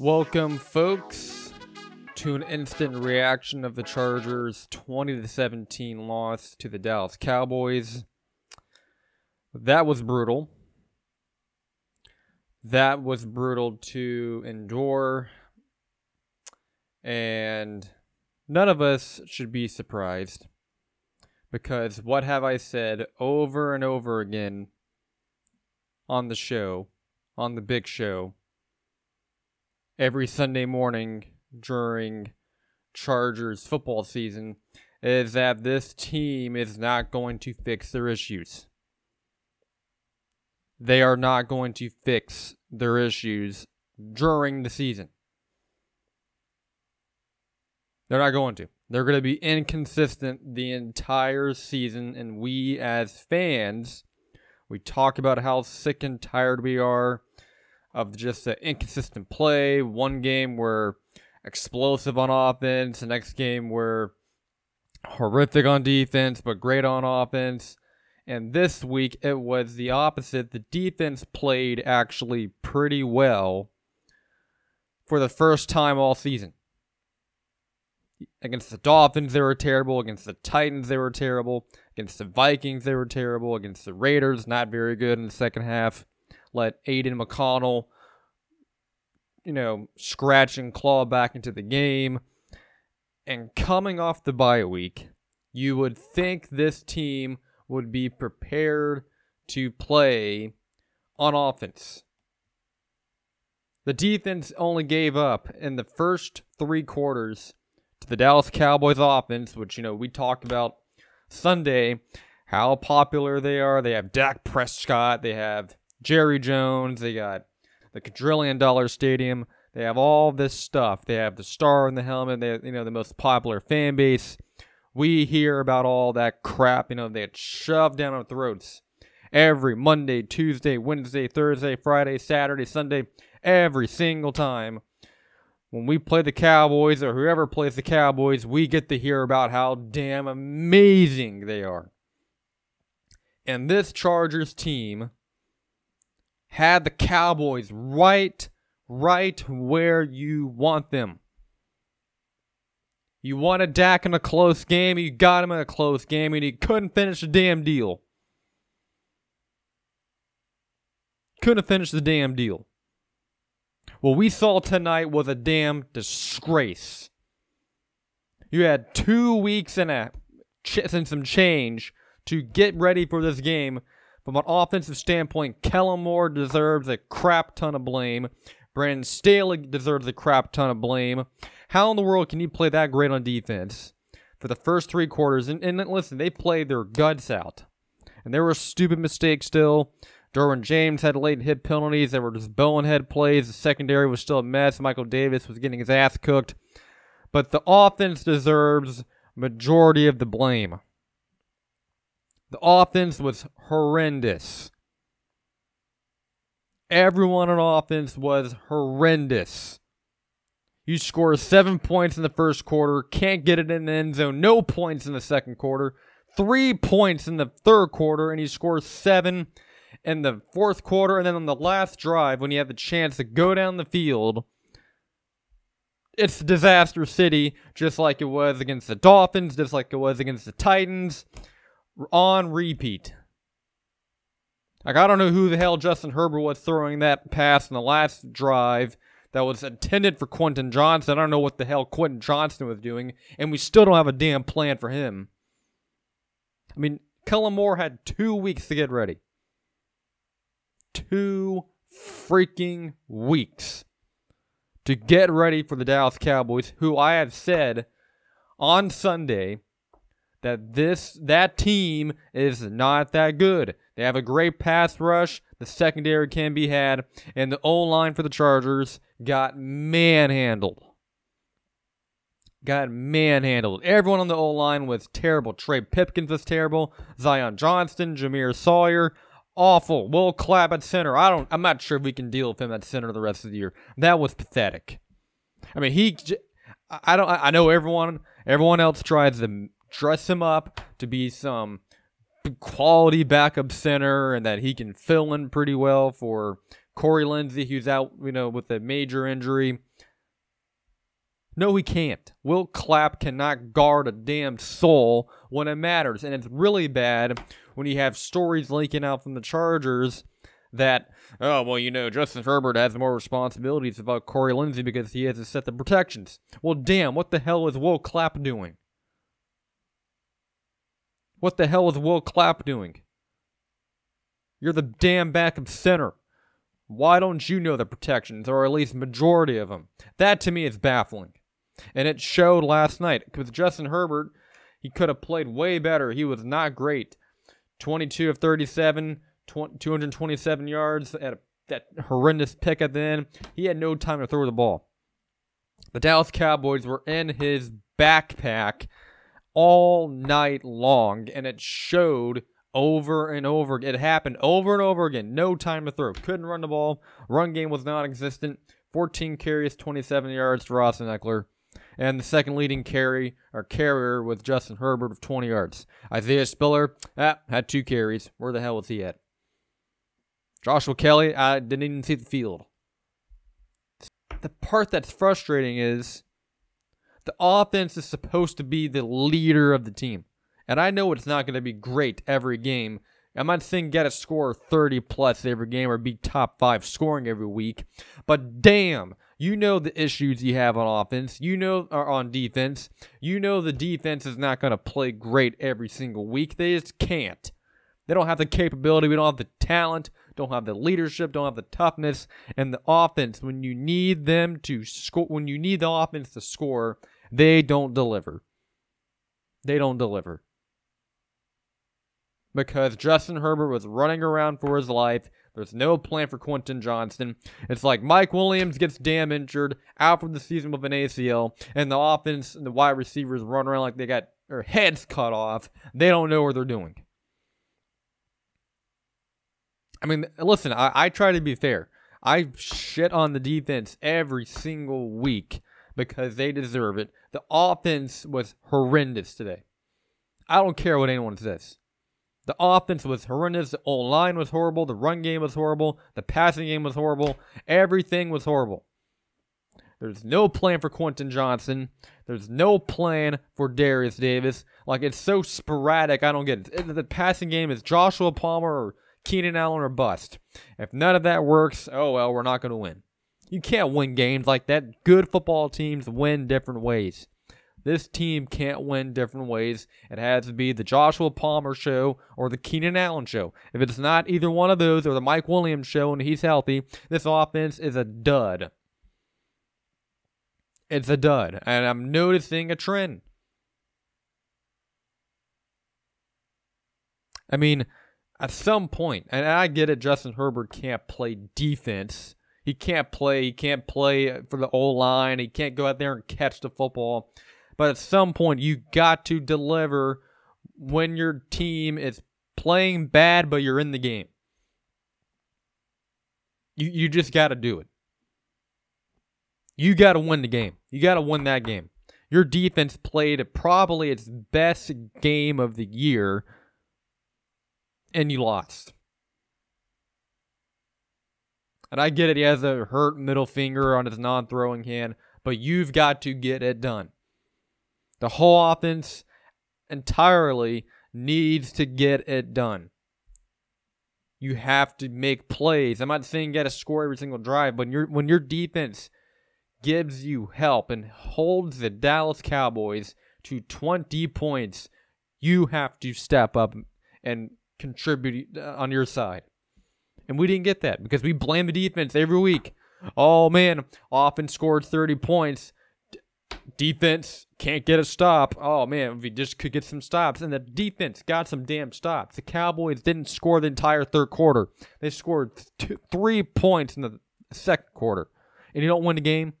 Welcome, folks, to an instant reaction of the Chargers' 20 to 17 loss to the Dallas Cowboys. That was brutal. That was brutal to endure. And none of us should be surprised. Because what have I said over and over again on the show, on the big show, every Sunday morning during Chargers football season is that this team is not going to fix their issues. They are not going to fix their issues during the season. They're not going to. They're going to be inconsistent the entire season, and we as fans, we talk about how sick and tired we are of just the inconsistent play. One game we're explosive on offense, the next game we're horrific on defense, but great on offense. And this week it was the opposite. The defense played actually pretty well for the first time all season. Against the Dolphins, they were terrible. Against the Titans, they were terrible. Against the Vikings, they were terrible. Against the Raiders, not very good in the second half. Let Aidan O'Connell, you know, scratch and claw back into the game. And coming off the bye week, you would think this team would be prepared to play on offense. The defense only gave up in the first three quarters to the Dallas Cowboys offense, which, you know, we talked about Sunday, how popular they are. They have Dak Prescott, they have Jerry Jones, they got the quadrillion dollar stadium. They have all this stuff. They have the star in the helmet. They you know, the most popular fan base. We hear about all that crap, you know, they shoved down our throats every Monday, Tuesday, Wednesday, Thursday, Friday, Saturday, Sunday, every single time when we play the Cowboys or whoever plays the Cowboys, we get to hear about how damn amazing they are. And this Chargers team had the Cowboys right right where you want them. You wanted Dak in a close game, you got him in a close game, and he couldn't finish the damn deal. Couldn't finish the damn deal. What we saw tonight was a damn disgrace. You had two weeks and a ch- and some change to get ready for this game. From an offensive standpoint, Kellen Moore deserves a crap ton of blame. Brandon Staley deserves a crap ton of blame. How in the world can you play that great on defense for the first three quarters? And, and listen, they played their guts out. And there were stupid mistakes still. Derwin James had late hit penalties. There were just bonehead plays. The secondary was still a mess. Michael Davis was getting his ass cooked. But the offense deserves majority of the blame. The offense was horrendous. Everyone on offense was horrendous. You score seven points in the first quarter, can't get it in the end zone, no points in the second quarter, three points in the third quarter, and you score seven in the fourth quarter, and then on the last drive, when you have the chance to go down the field, it's disaster city, just like it was against the Dolphins, just like it was against the Titans, on repeat. Like I don't know who the hell Justin Herbert was throwing that pass in the last drive that was intended for Quentin Johnston. I don't know what the hell Quentin Johnston was doing, and we still don't have a damn plan for him. I mean, Kellen Moore had two weeks to get ready two freaking weeks to get ready for the Dallas Cowboys, who I have said on Sunday that this that team is not that good. They have a great pass rush, the secondary can be had, and the O line for the Chargers got manhandled. Got manhandled. Everyone on the O line was terrible. Trey Pipkins was terrible. Zion Johnson, Jamaree Salyer, awful. Will Clapp at center. I don't. I'm not sure if we can deal with him at center the rest of the year. That was pathetic. I mean, he. I don't. I know everyone. Everyone else tries to dress him up to be some quality backup center, and that he can fill in pretty well for Corey Linsley, who's out, you know, with a major injury. No, he can't. Will Clapp cannot guard a damn soul when it matters. And it's really bad when you have stories leaking out from the Chargers that, oh, well, you know, Justin Herbert has more responsibilities about Corey Linsley because he has to set the protections. Well, damn, what the hell is Will Clapp doing? What the hell is Will Clapp doing? You're the damn backup center. Why don't you know the protections, or at least majority of them? That to me is baffling. And it showed last night. because Justin Herbert, he could have played way better. He was not great. 22 of 37, 227 yards at a, that horrendous pick at the end. He had no time to throw the ball. The Dallas Cowboys were in his backpack all night long, and it showed over and over. It happened over and over again. No time to throw. Couldn't run the ball. Run game was non-existent. 14 carries, 27 yards to Austin Ekeler. And the second leading carry or carrier with Justin Herbert of 20 yards. Isaiah Spiller ah, had two carries. Where the hell was he at? Joshua Kelley, I didn't even see the field. The part that's frustrating is the offense is supposed to be the leader of the team. And I know it's not going to be great every game. I'm not saying get a score 30 plus every game or be top five scoring every week. But damn, you know the issues you have on offense. You know are on defense. You know the defense is not going to play great every single week. They just can't. They don't have the capability. We don't have the talent. Don't have the leadership. Don't have the toughness. And the offense, when you need them to score, when you need the offense to score, they don't deliver. They don't deliver because Justin Herbert was running around for his life. There's no plan for Quentin Johnston. It's like Mike Williams gets damn injured, out for the season with an ACL, and the offense and the wide receivers run around like they got their heads cut off. They don't know what they're doing. I mean, listen, I, I try to be fair. I shit on the defense every single week because they deserve it. The offense was horrendous today. I don't care what anyone says. The offense was horrendous. The O line was horrible. The run game was horrible. The passing game was horrible. Everything was horrible. There's no plan for Quentin Johnston. There's no plan for Darius Davis. Like it's so sporadic. I don't get it. The passing game is Joshua Palmer or Keenan Allen or bust. If none of that works, oh well, we're not going to win. You can't win games like that. Good football teams win different ways. This team can't win different ways. It has to be the Joshua Palmer show or the Keenan Allen show. If it's not either one of those or the Mike Williams show and he's healthy, this offense is a dud. It's a dud. And I'm noticing a trend. I mean, at some point, and I get it, Justin Herbert can't play defense. He can't play. He can't play for the O line. He can't go out there and catch the football. But at some point, you got to deliver when your team is playing bad, but you're in the game. You you just got to do it. You got to win the game. You got to win that game. Your defense played probably its best game of the year, and you lost. And I get it, he has a hurt middle finger on his non throwing hand, but you've got to get it done. The whole offense entirely needs to get it done. You have to make plays. I'm not saying you got to score every single drive, but your when your defense gives you help and holds the Dallas Cowboys to 20 points, you have to step up and contribute uh, on your side. And we didn't get that because we blame the defense every week. Oh man, offense scored 30 points defense can't get a stop. Oh man, we just could get some stops, and the defense got some damn stops. The Cowboys didn't score the entire third quarter. They scored three points in the second quarter, and you don't win the game.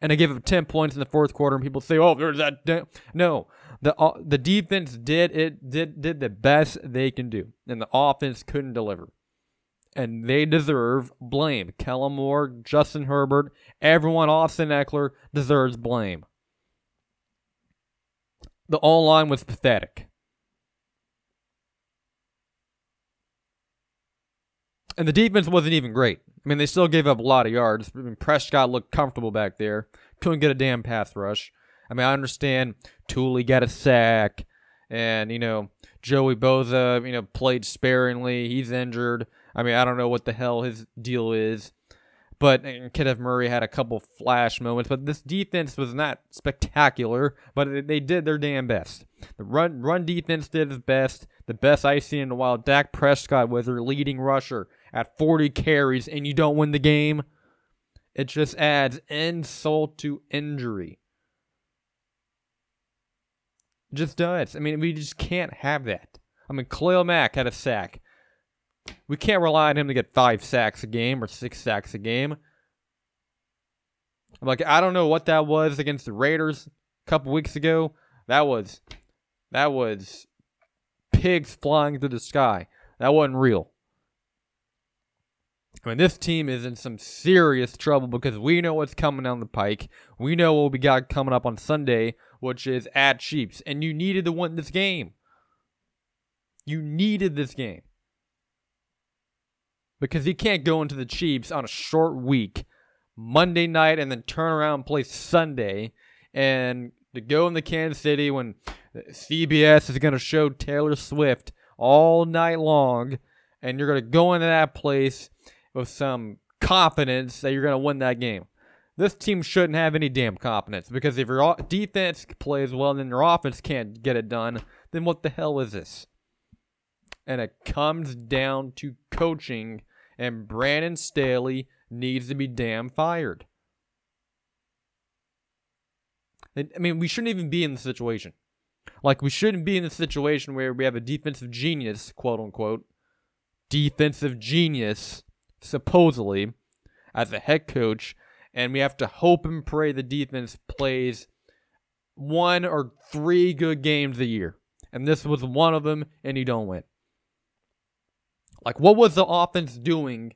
And they give up ten points in the fourth quarter, and people say, "Oh, there's that." Da-. No, the uh, the defense did it did did the best they can do, and the offense couldn't deliver and they deserve blame. Kellen Moore, Justin Herbert, everyone, Austin Ekeler deserves blame. The O line was pathetic. And the defense wasn't even great. I mean, they still gave up a lot of yards. I mean, Prescott looked comfortable back there. couldn't get a damn pass rush. I mean, I understand Tuli got a sack, and you know Joey Bosa, you know, played sparingly. He's injured. I mean, I don't know what the hell his deal is. But Kenneth Murray had a couple flash moments, but this defense was not spectacular. But they did their damn best. The run run defense did its best, the best I've seen in a while. Dak Prescott was their leading rusher at 40 carries, and you don't win the game. It just adds insult to injury. Just does. I mean, we just can't have that. I mean, Khalil Mack had a sack. We can't rely on him to get five sacks a game or six sacks a game. Like I don't know what that was against the Raiders a couple weeks ago. That was that was pigs flying through the sky. That wasn't real. I mean, this team is in some serious trouble because we know what's coming down the pike. We know what we got coming up on Sunday, which is at Chiefs, and you needed to win this game. You needed this game because you can't go into the Chiefs on a short week, Monday night, and then turn around and play Sunday, and to go into Kansas City when CBS is going to show Taylor Swift all night long, and you're going to go into that place with some confidence that you're going to win that game. This team shouldn't have any damn confidence because if your defense plays well and then your offense can't get it done, then what the hell is this? And it comes down to coaching, and Brandon Staley needs to be damn fired. I mean, we shouldn't even be in the situation. Like, we shouldn't be in the situation where we have a defensive genius, quote unquote, defensive genius, supposedly, as a head coach, and we have to hope and pray the defense plays one or three good games a year. And this was one of them, and you don't win. Like, what was the offense doing?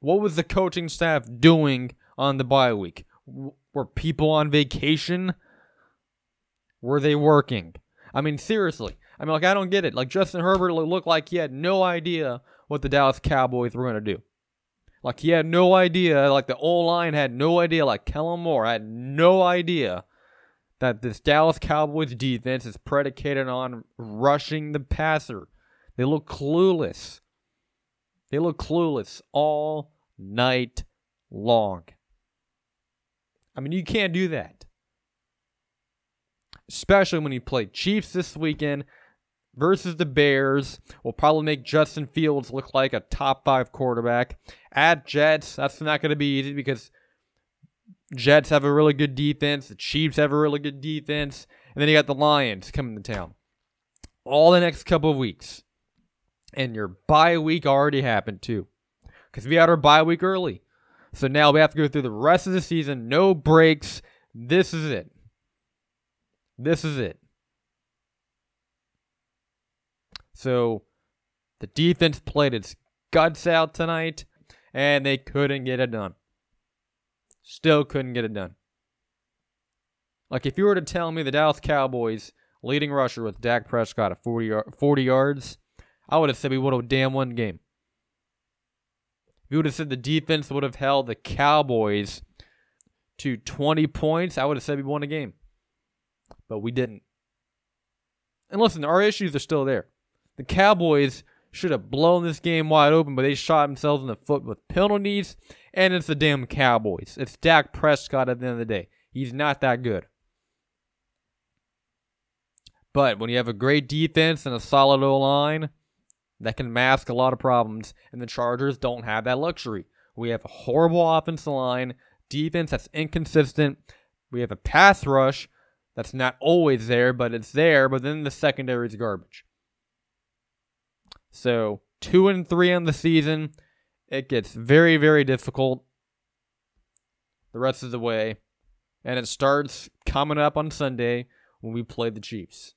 What was the coaching staff doing on the bye week? Were people on vacation? Were they working? I mean, seriously. I mean, like, I don't get it. Like, Justin Herbert looked like he had no idea what the Dallas Cowboys were going to do. Like, he had no idea. Like, the O line had no idea. Like, Kellen Moore had no idea that this Dallas Cowboys defense is predicated on rushing the passer. They look clueless. They look clueless all night long. I mean, you can't do that. Especially when you play Chiefs this weekend versus the Bears. Will probably make Justin Fields look like a top five quarterback. At Jets, that's not going to be easy because Jets have a really good defense. The Chiefs have a really good defense. And then you got the Lions coming to town. All the next couple of weeks. And your bye week already happened too. Because we had our bye week early. So now we have to go through the rest of the season, no breaks. This is it. This is it. So the defense played its guts out tonight, and they couldn't get it done. Still couldn't get it done. Like if you were to tell me the Dallas Cowboys leading rusher with Dak Prescott at 40, 40 yards I would have said we would have damn won the game. If you would have said the defense would have held the Cowboys to 20 points, I would have said we won a game. But we didn't. And listen, our issues are still there. The Cowboys should have blown this game wide open, but they shot themselves in the foot with penalties, and it's the damn Cowboys. It's Dak Prescott at the end of the day. He's not that good. But when you have a great defense and a solid O line, that can mask a lot of problems, and the Chargers don't have that luxury. We have a horrible offensive line, defense that's inconsistent. We have a pass rush that's not always there, but it's there, but then the secondary is garbage. So, two and three on the season. It gets very, very difficult the rest of the way. And it starts coming up on Sunday when we play the Chiefs.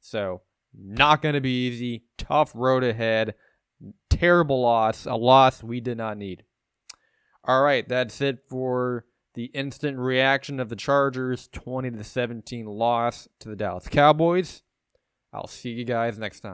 So, not going to be easy. Tough road ahead. Terrible loss. A loss we did not need. All right, that's it for the instant reaction of the Chargers 20 to 17 loss to the Dallas Cowboys. I'll see you guys next time.